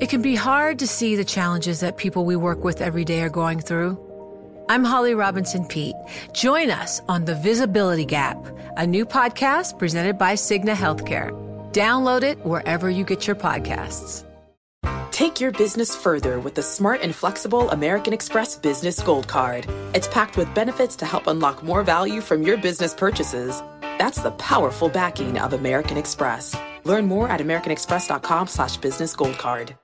It can be hard to see the challenges that people we work with every day are going through. I'm Holly Robinson Peete. Join us on The Visibility Gap, a new podcast presented by Cigna Healthcare. Download it wherever you get your podcasts. Take your business further with the smart and flexible American Express Business Gold Card. It's packed with benefits to help unlock more value from your business purchases. That's the powerful backing of American Express. Learn more at americanexpress.com slash business gold card.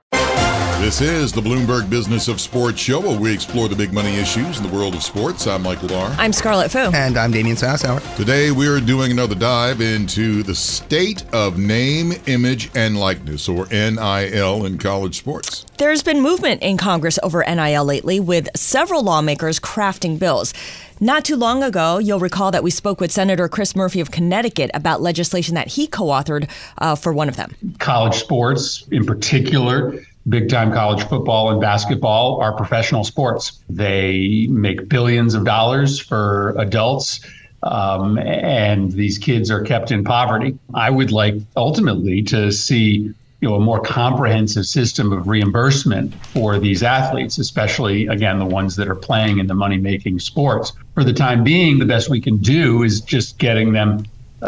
This is the Bloomberg Business of Sports show where we explore the big money issues in the world of sports. I'm Michael Barr. I'm Scarlet Fu. And I'm Damian Sassower. Today we are doing another dive into the state of name, image, and likeness, or NIL, in college sports. There's been movement in Congress over NIL lately, with several lawmakers crafting bills. Not too long ago, you'll recall that we spoke with Senator Chris Murphy of Connecticut about legislation that he co authored uh, for one of them. College sports, in particular, big time college football and basketball are professional sports. They make billions of dollars for adults. Um, and these kids are kept in poverty. I would like ultimately to see you know a more comprehensive system of reimbursement for these athletes, especially again the ones that are playing in the money making sports. For the time being, the best we can do is just getting them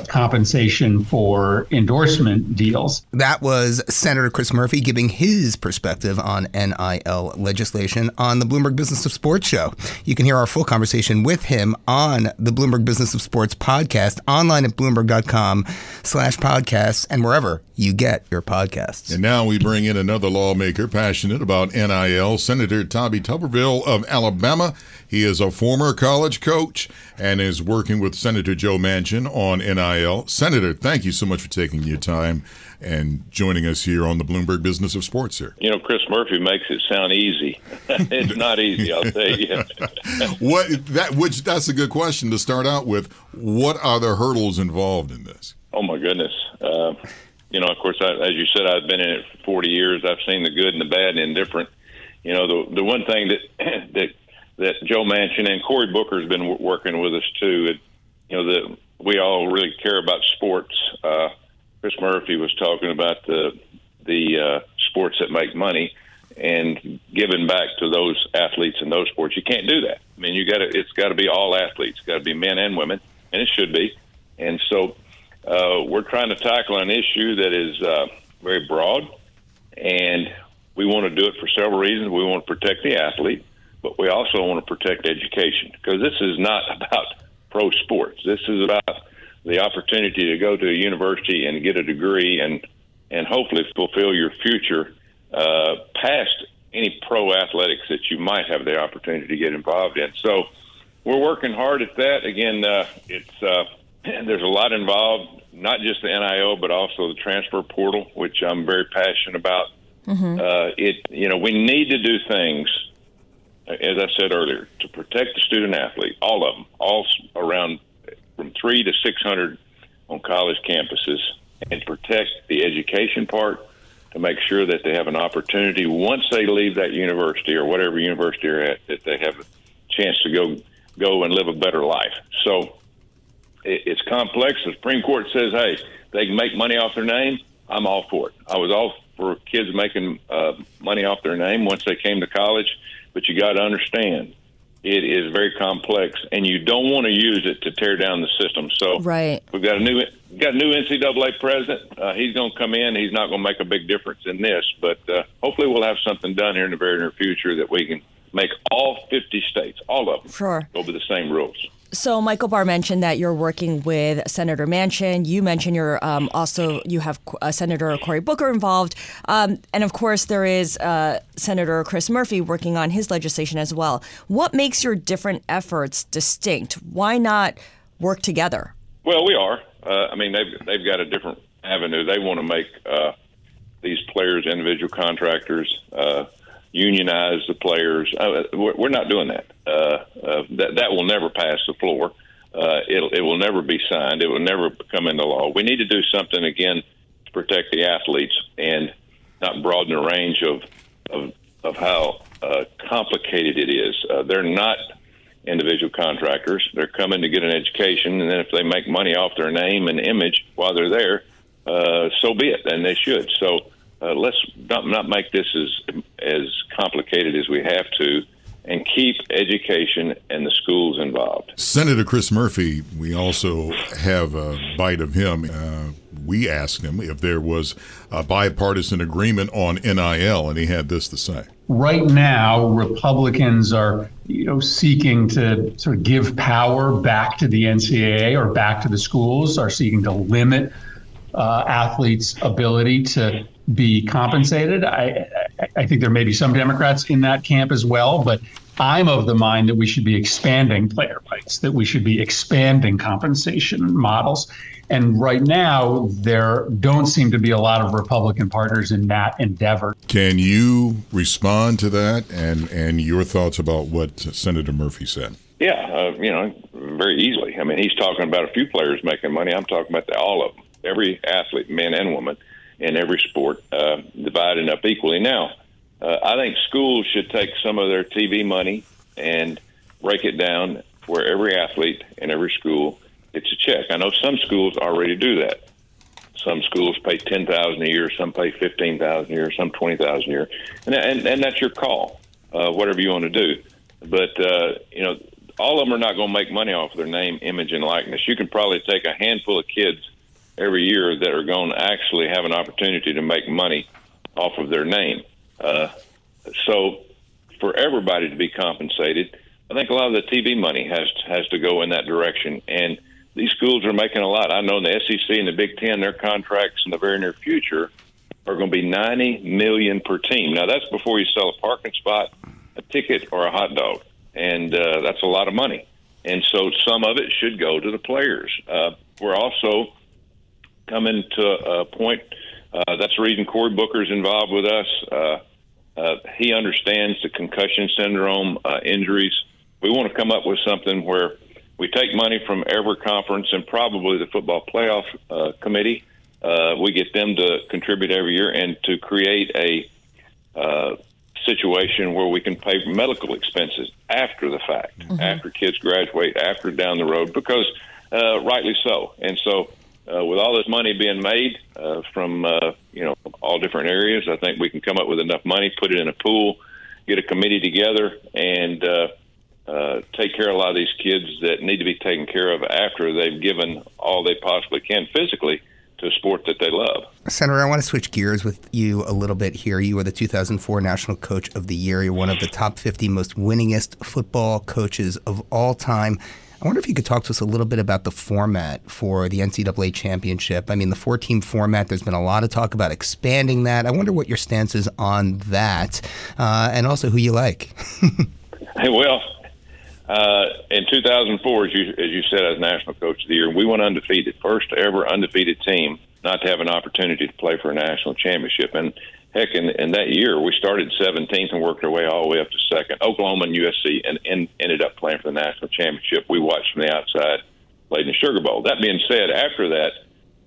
compensation for endorsement deals. That was Senator Chris Murphy giving his perspective on NIL legislation on the Bloomberg Business of Sports show. You can hear our full conversation with him on the Bloomberg Business of Sports podcast online at bloomberg.com slash podcasts and wherever you get your podcasts. And now we bring in another lawmaker passionate about NIL, Senator Tommy Tuberville of Alabama. He is a former college coach and is working with Senator Joe Manchin on NIL. Senator, thank you so much for taking your time and joining us here on the Bloomberg Business of Sports here. You know, Chris Murphy makes it sound easy. it's not easy, I'll tell you. what that which that's a good question to start out with. What are the hurdles involved in this? Oh my goodness. Uh, you know, of course, I, as you said, I've been in it for 40 years. I've seen the good and the bad and indifferent. You know, the the one thing that that that Joe Manchin and Cory Booker has been working with us too. It, you know, that we all really care about sports. Uh, Chris Murphy was talking about the the uh, sports that make money and giving back to those athletes in those sports. You can't do that. I mean, you got to. It's got to be all athletes. Got to be men and women, and it should be. And so, uh, we're trying to tackle an issue that is uh, very broad, and we want to do it for several reasons. We want to protect the athlete, but we also want to protect education because this is not about pro sports. This is about the opportunity to go to a university and get a degree and and hopefully fulfill your future uh, past any pro athletics that you might have the opportunity to get involved in. So we're working hard at that. Again, uh, it's uh, there's a lot involved, not just the NIL, but also the transfer portal, which I'm very passionate about. Mm-hmm. Uh, it you know we need to do things as I said earlier, to protect the student athlete, all of them, all around from three to 600 on college campuses, and protect the education part to make sure that they have an opportunity once they leave that university or whatever university they're at, that they have a chance to go go and live a better life. So it's complex. The Supreme Court says, hey, they can make money off their name. I'm all for it. I was all for kids making uh, money off their name once they came to college but you got to understand it is very complex, and you don't want to use it to tear down the system. So, right, we've got a new got a new NCAA president. Uh, he's going to come in. He's not going to make a big difference in this, but uh, hopefully, we'll have something done here in the very near future that we can make all 50 states, all of them, sure, go by the same rules. So Michael Barr mentioned that you're working with Senator Manchin. You mentioned you're um, also you have uh, Senator Cory Booker involved, um, and of course there is uh, Senator Chris Murphy working on his legislation as well. What makes your different efforts distinct? Why not work together? Well, we are. Uh, I mean, they've they've got a different avenue. They want to make uh, these players individual contractors uh, unionize the players. Uh, we're not doing that. Uh, uh, that that will never pass the floor. Uh, it it will never be signed. It will never come into law. We need to do something again to protect the athletes and not broaden the range of of of how uh, complicated it is. Uh, they're not individual contractors. They're coming to get an education, and then if they make money off their name and image while they're there, uh, so be it, and they should. So uh, let's not, not make this as as complicated as we have to, and keep education and the schools involved. Senator Chris Murphy, we also have a bite of him. Uh, we asked him if there was a bipartisan agreement on NIL, and he had this to say. Right now, Republicans are, you know, seeking to sort of give power back to the NCAA or back to the schools, are seeking to limit uh, athletes' ability to be compensated. I, I think there may be some Democrats in that camp as well, but I'm of the mind that we should be expanding player rights, that we should be expanding compensation models. And right now, there don't seem to be a lot of Republican partners in that endeavor. Can you respond to that and, and your thoughts about what Senator Murphy said? Yeah, uh, you know, very easily. I mean, he's talking about a few players making money. I'm talking about the, all of them, every athlete, man and woman, in every sport, uh, divided up equally. Now, uh, I think schools should take some of their TV money and break it down where every athlete in every school gets a check. I know some schools already do that. Some schools pay ten thousand a year, some pay fifteen thousand a year, some twenty thousand a year, and, and and that's your call, uh, whatever you want to do. But uh, you know, all of them are not going to make money off of their name, image, and likeness. You can probably take a handful of kids every year that are going to actually have an opportunity to make money off of their name. Uh, so, for everybody to be compensated, I think a lot of the TV money has has to go in that direction. And these schools are making a lot. I know in the SEC and the Big Ten, their contracts in the very near future are going to be ninety million per team. Now that's before you sell a parking spot, a ticket, or a hot dog, and uh, that's a lot of money. And so some of it should go to the players. Uh, we're also coming to a point. Uh, that's the reason Cory Booker's involved with us. Uh, uh, he understands the concussion syndrome uh, injuries. We want to come up with something where we take money from every conference and probably the football playoff uh, committee. Uh, we get them to contribute every year and to create a uh, situation where we can pay medical expenses after the fact, mm-hmm. after kids graduate, after down the road, because uh, rightly so. And so uh, with all this money being made uh, from uh, you know all different areas, I think we can come up with enough money, put it in a pool, get a committee together, and uh, uh, take care of a lot of these kids that need to be taken care of after they've given all they possibly can physically to a sport that they love. Senator, I want to switch gears with you a little bit here. You are the 2004 National Coach of the Year. You're one of the top 50 most winningest football coaches of all time. I wonder if you could talk to us a little bit about the format for the NCAA championship. I mean, the four team format, there's been a lot of talk about expanding that. I wonder what your stance is on that uh, and also who you like. hey, well, uh, in 2004, as you, as you said, as National Coach of the Year, we went undefeated, first ever undefeated team not to have an opportunity to play for a national championship. And heck, in, in that year, we started 17th and worked our way all the way up to second. Oklahoma and USC and, and ended up playing for the national championship. We watched from the outside, played in the Sugar Bowl. That being said, after that,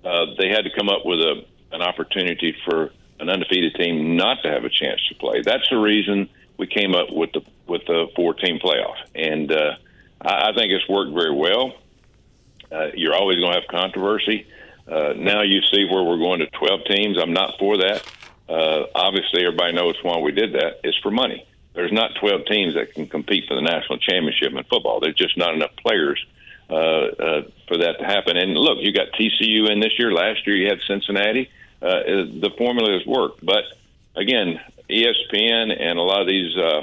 uh, they had to come up with a an opportunity for an undefeated team not to have a chance to play. That's the reason we came up with the with the four team playoff, and uh, I, I think it's worked very well. Uh, you're always going to have controversy. Uh, now you see where we're going to 12 teams. I'm not for that. Uh, obviously, everybody knows why we did that. It's for money. There's not 12 teams that can compete for the national championship in football. There's just not enough players uh, uh, for that to happen. And look, you got TCU in this year. Last year, you had Cincinnati. Uh, the formula has worked, but again, ESPN and a lot of these uh,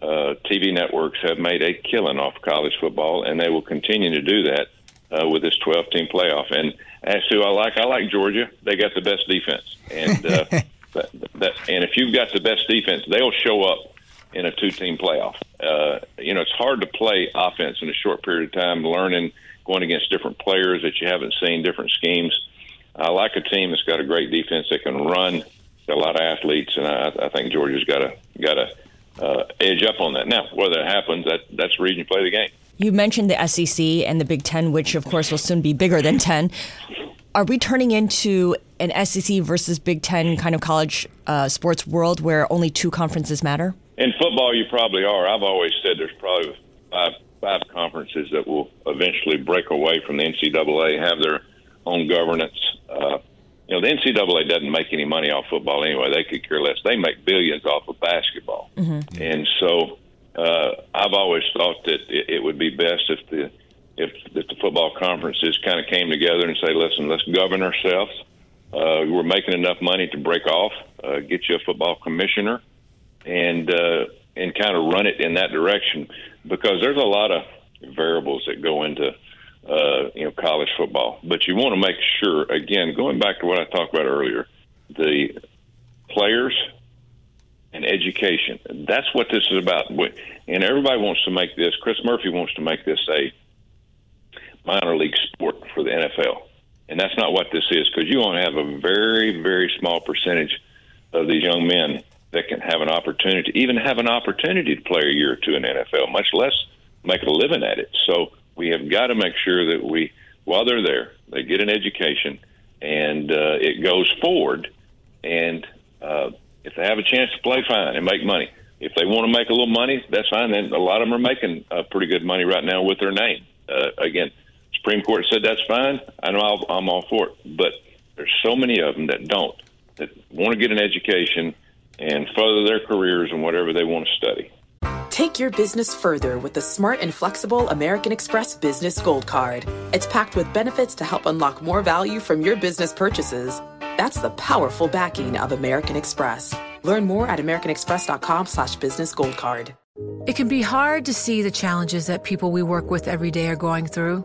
uh, TV networks have made a killing off college football, and they will continue to do that uh, with this 12 team playoff. And as to I like, I like Georgia. They got the best defense, and uh, that, that, and if you've got the best defense, they'll show up in a two team playoff. Uh, you know, it's hard to play offense in a short period of time, learning, going against different players that you haven't seen, different schemes. I like a team that's got a great defense that can run, a lot of athletes, and I, I think Georgia's got a got a uh, edge up on that. Now, whether it happens, that that's the reason you play the game. You mentioned the SEC and the Big Ten, which of course will soon be bigger than 10. Are we turning into an SEC versus Big Ten kind of college uh, sports world where only two conferences matter? In football, you probably are. I've always said there's probably five, five conferences that will eventually break away from the NCAA, have their own governance. Uh, you know, the NCAA doesn't make any money off football anyway. They could care less. They make billions off of basketball, mm-hmm. and so uh, I've always thought that it, it would be best if the if, if the football conferences kind of came together and say, listen, let's govern ourselves. Uh, we're making enough money to break off, uh, get you a football commissioner, and uh, and kind of run it in that direction because there's a lot of variables that go into uh, you know college football. But you want to make sure, again, going back to what I talked about earlier, the players and education. That's what this is about. And everybody wants to make this. Chris Murphy wants to make this a minor league sport for the NFL. And that's not what this is because you only have a very, very small percentage of these young men that can have an opportunity, even have an opportunity to play a year or two in the NFL, much less make a living at it. So we have got to make sure that we, while they're there, they get an education and uh, it goes forward. And uh, if they have a chance to play, fine, and make money. If they want to make a little money, that's fine. Then a lot of them are making uh, pretty good money right now with their name. Uh, again, Supreme Court said that's fine. I know I'll, I'm all for it, but there's so many of them that don't, that want to get an education and further their careers and whatever they want to study. Take your business further with the smart and flexible American Express Business Gold Card. It's packed with benefits to help unlock more value from your business purchases. That's the powerful backing of American Express. Learn more at americanexpress.com slash business gold card. It can be hard to see the challenges that people we work with every day are going through.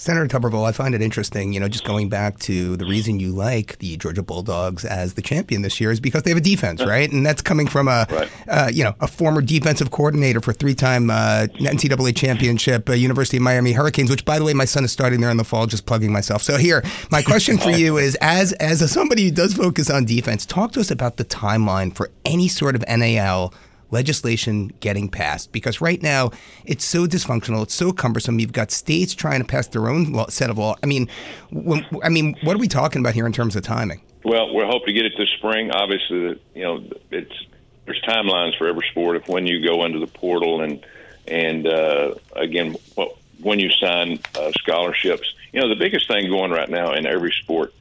Senator Tuberville, I find it interesting, you know, just going back to the reason you like the Georgia Bulldogs as the champion this year is because they have a defense, right? And that's coming from a, right. uh, you know, a former defensive coordinator for three-time uh, NCAA championship, uh, University of Miami Hurricanes, which, by the way, my son is starting there in the fall, just plugging myself. So here, my question for you is, as as a, somebody who does focus on defense, talk to us about the timeline for any sort of NIL legislation getting passed because right now it's so dysfunctional, it's so cumbersome. You've got states trying to pass their own set of law. I mean, when, I mean, what are we talking about here in terms of timing? Well, we're hoping to get it this spring. Obviously, you know, it's there's timelines for every sport of when you go into the portal and and uh, again, when you sign uh, scholarships. You know, the biggest thing going right now in every sport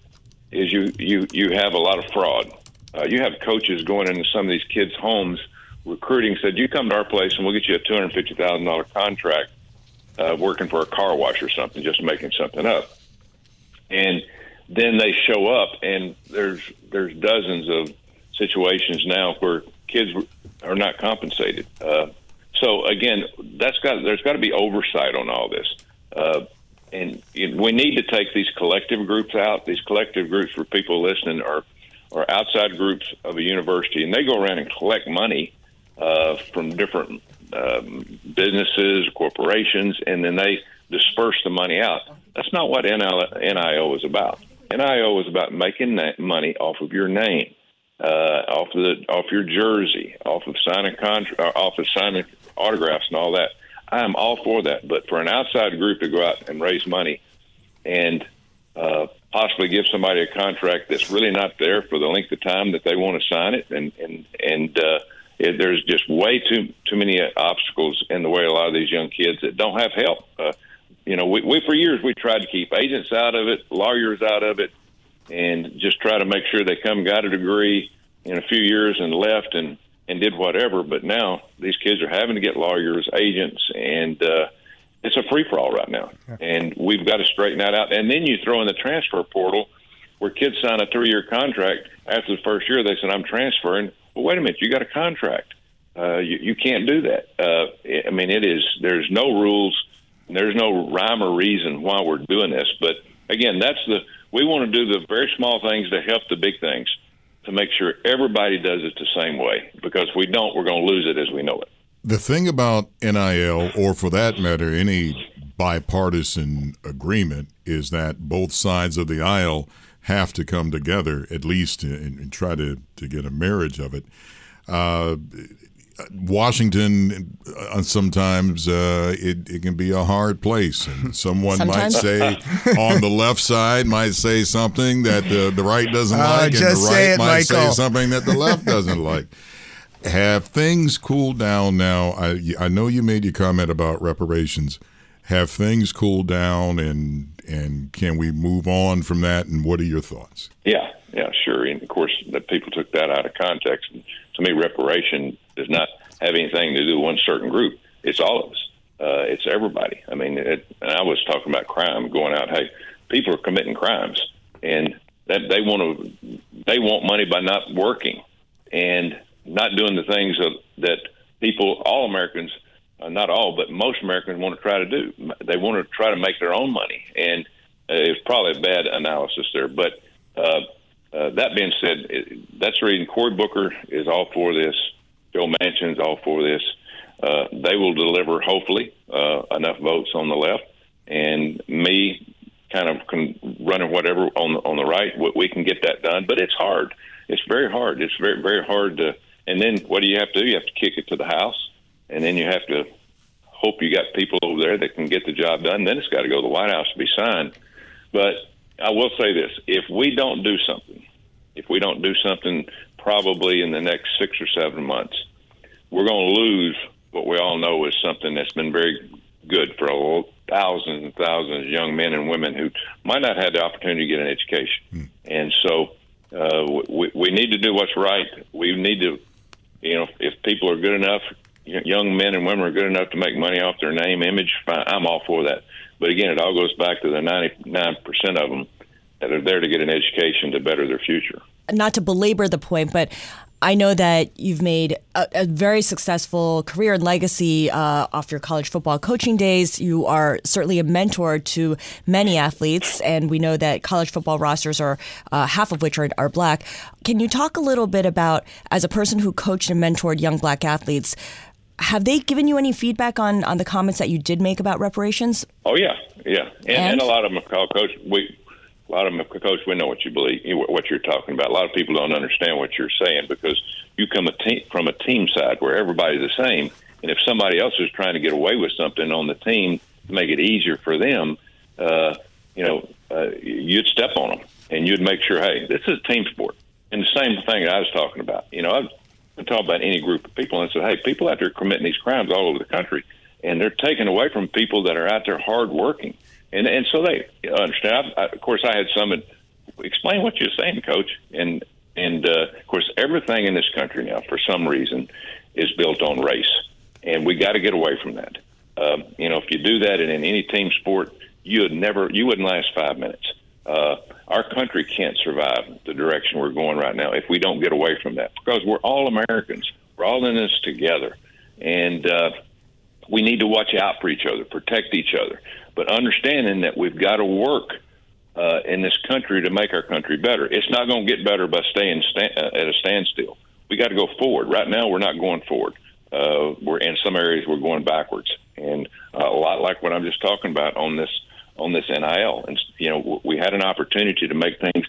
is you you you have a lot of fraud. Uh, you have coaches going into some of these kids' homes recruiting said, "You come to our place and we'll get you a two hundred fifty thousand dollar contract uh, working for a car wash or something, just making something up." And then they show up, and there's there's dozens of situations now where kids are not compensated. Uh, so again, that's got there's got to be oversight on all this. Uh, and we need to take these collective groups out. These collective groups for people listening are are outside groups of a university, and they go around and collect money uh, from different um, businesses, corporations, and then they disperse the money out. That's not what NIL is about. NIL is about making that money off of your name, uh, off of the off your jersey, off of signing contract, uh, off of signing autographs and all that. I am all for that, but for an outside group to go out and raise money and uh, possibly give somebody a contract that's really not there for the length of time that they want to sign it, and and and uh, it, there's just way too too many obstacles in the way a lot of these young kids that don't have help. Uh, you know, we, we for years we tried to keep agents out of it, lawyers out of it, and just try to make sure they come got a degree in a few years and left and and did whatever. But now these kids are having to get lawyers, agents, and uh, it's a free for all right now. And we've got to straighten that out. And then you throw in the transfer portal, where kids sign a three year contract. After the first year, they said, "I'm transferring." Well, wait a minute, you got a contract. Uh, you, you can't do that. Uh, I mean, it is. There's no rules. There's no rhyme or reason why we're doing this. But again, that's the we want to do the very small things to help the big things to make sure everybody does it the same way. Because if we don't, we're going to lose it as we know it. The thing about NIL, or for that matter, any bipartisan agreement, is that both sides of the aisle have to come together at least and, and try to, to get a marriage of it. Uh, Washington, uh, sometimes uh, it, it can be a hard place. And someone might say on the left side might say something that the, the right doesn't uh, like, and the right it, might Michael. say something that the left doesn't like. Have things cooled down now? I I know you made your comment about reparations. Have things cooled down, and and can we move on from that? And what are your thoughts? Yeah, yeah, sure. And of course, people took that out of context. And to me, reparation does not have anything to do with one certain group. It's all of us. Uh, it's everybody. I mean, it, and I was talking about crime going out. Hey, people are committing crimes, and that they want to they want money by not working and not doing the things that, that people, all Americans, uh, not all, but most Americans want to try to do. They want to try to make their own money, and uh, it's probably a bad analysis there. But uh, uh, that being said, it, that's the reason Cory Booker is all for this. Joe Manchin's all for this. Uh, they will deliver, hopefully, uh, enough votes on the left, and me kind of can running whatever on the, on the right, we can get that done. But it's hard. It's very hard. It's very very hard to. And then what do you have to do? You have to kick it to the House, and then you have to hope you got people over there that can get the job done. Then it's got to go to the White House to be signed. But I will say this: if we don't do something, if we don't do something, probably in the next six or seven months, we're going to lose what we all know is something that's been very good for a thousands and thousands of young men and women who might not have the opportunity to get an education. Hmm. And so uh, we, we need to do what's right. We need to, you know, if people are good enough, young men and women are good enough to make money off their name, image, I'm all for that. But again, it all goes back to the 99% of them that are there to get an education to better their future. Not to belabor the point, but I know that you've made a, a very successful career and legacy uh, off your college football coaching days. You are certainly a mentor to many athletes, and we know that college football rosters are uh, half of which are, are black. Can you talk a little bit about, as a person who coached and mentored young black athletes, have they given you any feedback on, on the comments that you did make about reparations? Oh yeah, yeah, and, and? and a lot of them have called coach. We a lot of them, coach, we know what you believe, what you're talking about. A lot of people don't understand what you're saying because you come a te- from a team side where everybody's the same, and if somebody else is trying to get away with something on the team to make it easier for them, uh, you know, uh, you'd step on them and you'd make sure, hey, this is a team sport. And the same thing I was talking about. You know, I've been talking about any group of people and said, hey, people out there committing these crimes all over the country, and they're taken away from people that are out there hard working and and so they understand. I, of course, I had some explain what you're saying, Coach, and and uh, of course, everything in this country now, for some reason, is built on race, and we got to get away from that. Um, you know, if you do that in, in any team sport, you would never, you wouldn't last five minutes. Uh, our country can't survive the direction we're going right now if we don't get away from that, because we're all Americans. We're all in this together, and uh, we need to watch out for each other, protect each other but understanding that we've got to work uh, in this country to make our country better. It's not going to get better by staying sta- uh, at a standstill. We got to go forward. Right now, we're not going forward. Uh, we're in some areas we're going backwards, and uh, a lot like what I'm just talking about on this on this NIL. And you know, we had an opportunity to make things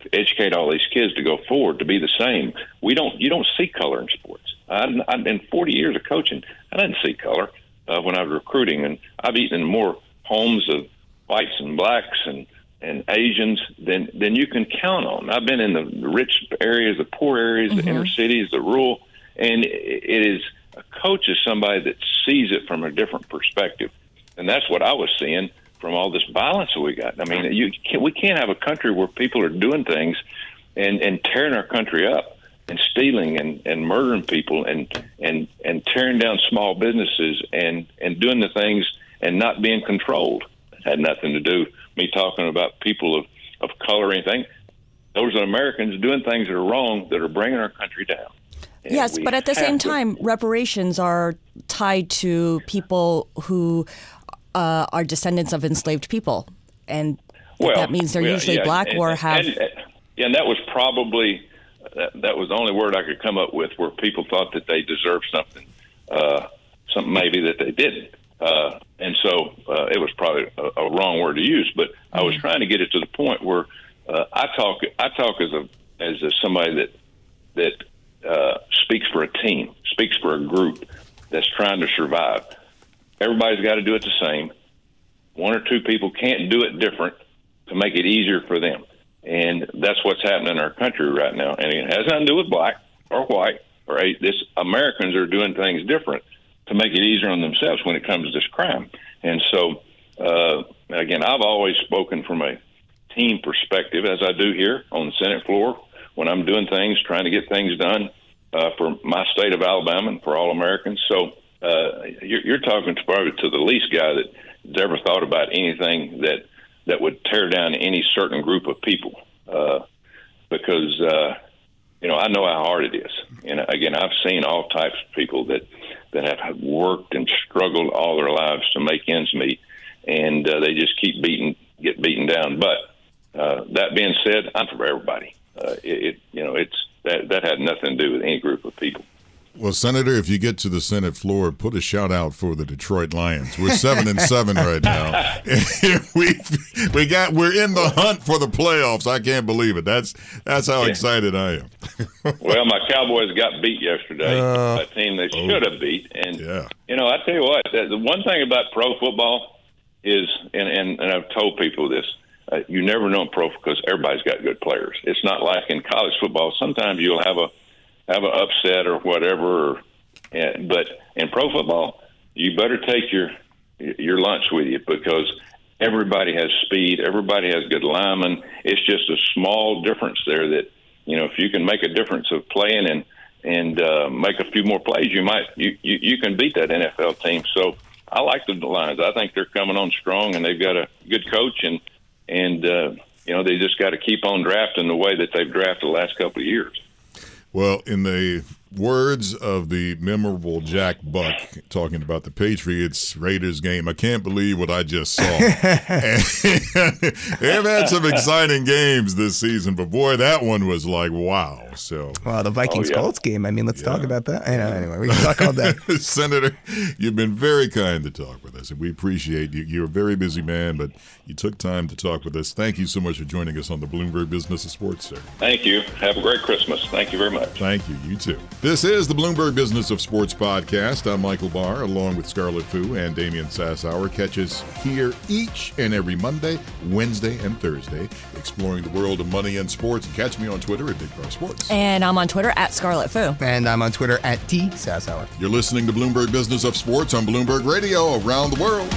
to educate all these kids to go forward to be the same. We don't you don't see color in sports. I, I, in 40 years of coaching, I didn't see color uh, when I was recruiting, and I've eaten in more homes of whites and blacks and and Asians than than you can count on. I've been in the rich areas, the poor areas, mm-hmm. the inner cities, the rural, and it is a coach is somebody that sees it from a different perspective, and that's what I was seeing from all this violence that we got. I mean, you can't, we can't have a country where people are doing things and and tearing our country up and stealing and, and murdering people and and and tearing down small businesses and and doing the things and not being controlled. It had nothing to do me talking about people of, of color or anything. Those are Americans doing things that are wrong that are bringing our country down. And yes, but at the same to, time, reparations are tied to people who uh, are descendants of enslaved people, and well, that means they're well, usually yeah, black and, or have. And, and, that was probably that, that, was the only word I could come up with where people thought that they deserved something, uh, something maybe that they didn't. Uh, and so uh, it was probably a, a, wrong word to use, but I was mm-hmm. trying to get it to the point where uh, I talk. I talk as a as a, somebody that that uh, speaks for a team, speaks for a group that's trying to survive. Everybody's got to do it the same. One or two people can't do it different to make it easier for them, and that's what's happening in our country right now. And it has nothing to do with black or white or. This Americans are doing things different to make it easier on themselves when it comes to this crime. And so, uh, again, I've always spoken from a team perspective, as I do here on the Senate floor when I'm doing things, trying to get things done uh, for my state of Alabama and for all Americans. So uh, you're, you're talking to probably to the least guy that's ever thought about anything that that would tear down any certain group of people, uh, because uh, you know I know how hard it is. And again, I've seen all types of people that that have worked and struggled all their lives to make ends meet, and uh, they just keep beating get beaten down. But uh, that being said, I'm for everybody. Uh, it, it you know it's that that had nothing to do with any group of people. Well, Senator, if you get to the Senate floor, put a shout out for the Detroit Lions. We're seven and seven right now. we we got we're in the hunt for the playoffs. I can't believe it. That's that's how excited I am. well, my Cowboys got beat yesterday. Uh, a team they oh. should have beat, and yeah. you know, I tell you what, the one thing about pro football is, and and, and I've told people this. Uh, you never know in pro because everybody's got good players. It's not like in college football. Sometimes you'll have a have an upset or whatever. Or, but in pro football, you better take your your lunch with you because everybody has speed, everybody has good linemen. It's just a small difference there that you know if you can make a difference of playing and and uh, make a few more plays, you might you, you you can beat that NFL team. So I like the Lions. I think they're coming on strong and they've got a good coach and and uh, you know they just got to keep on drafting the way that they've drafted the last couple of years. Well, in the words of the memorable Jack Buck talking about the Patriots Raiders game, I can't believe what I just saw. they've had some exciting games this season, but boy, that one was like wow. So, wow, the Vikings Colts oh, yeah. game. I mean, let's yeah. talk about that. I know, anyway, we can talk all day. Senator, you've been very kind to talk with us, and we appreciate you. You're a very busy man, but you took time to talk with us. Thank you so much for joining us on the Bloomberg Business of Sports, sir. Thank you. Have a great Christmas. Thank you very much. Thank you. You too. This is the Bloomberg Business of Sports podcast. I'm Michael Barr, along with Scarlet Fu and Damian Sassower. Catches here each and every Monday, Wednesday, and Thursday, exploring the world of money and sports. And catch me on Twitter at Big Bar Sports. And I'm on Twitter at Scarlet Fu. And I'm on Twitter at T Sassower. You're listening to Bloomberg Business of Sports on Bloomberg Radio around the world.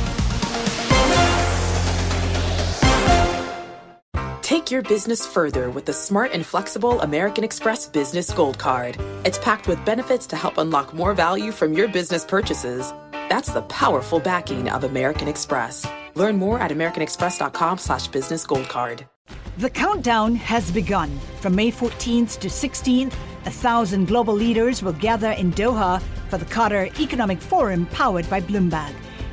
Your business further with the smart and flexible American Express Business Gold Card. It's packed with benefits to help unlock more value from your business purchases. That's the powerful backing of American Express. Learn more at americanexpress.com slash business gold card. The countdown has begun. From May 14th to 16th, a thousand global leaders will gather in Doha for the Qatar Economic Forum powered by Bloomberg.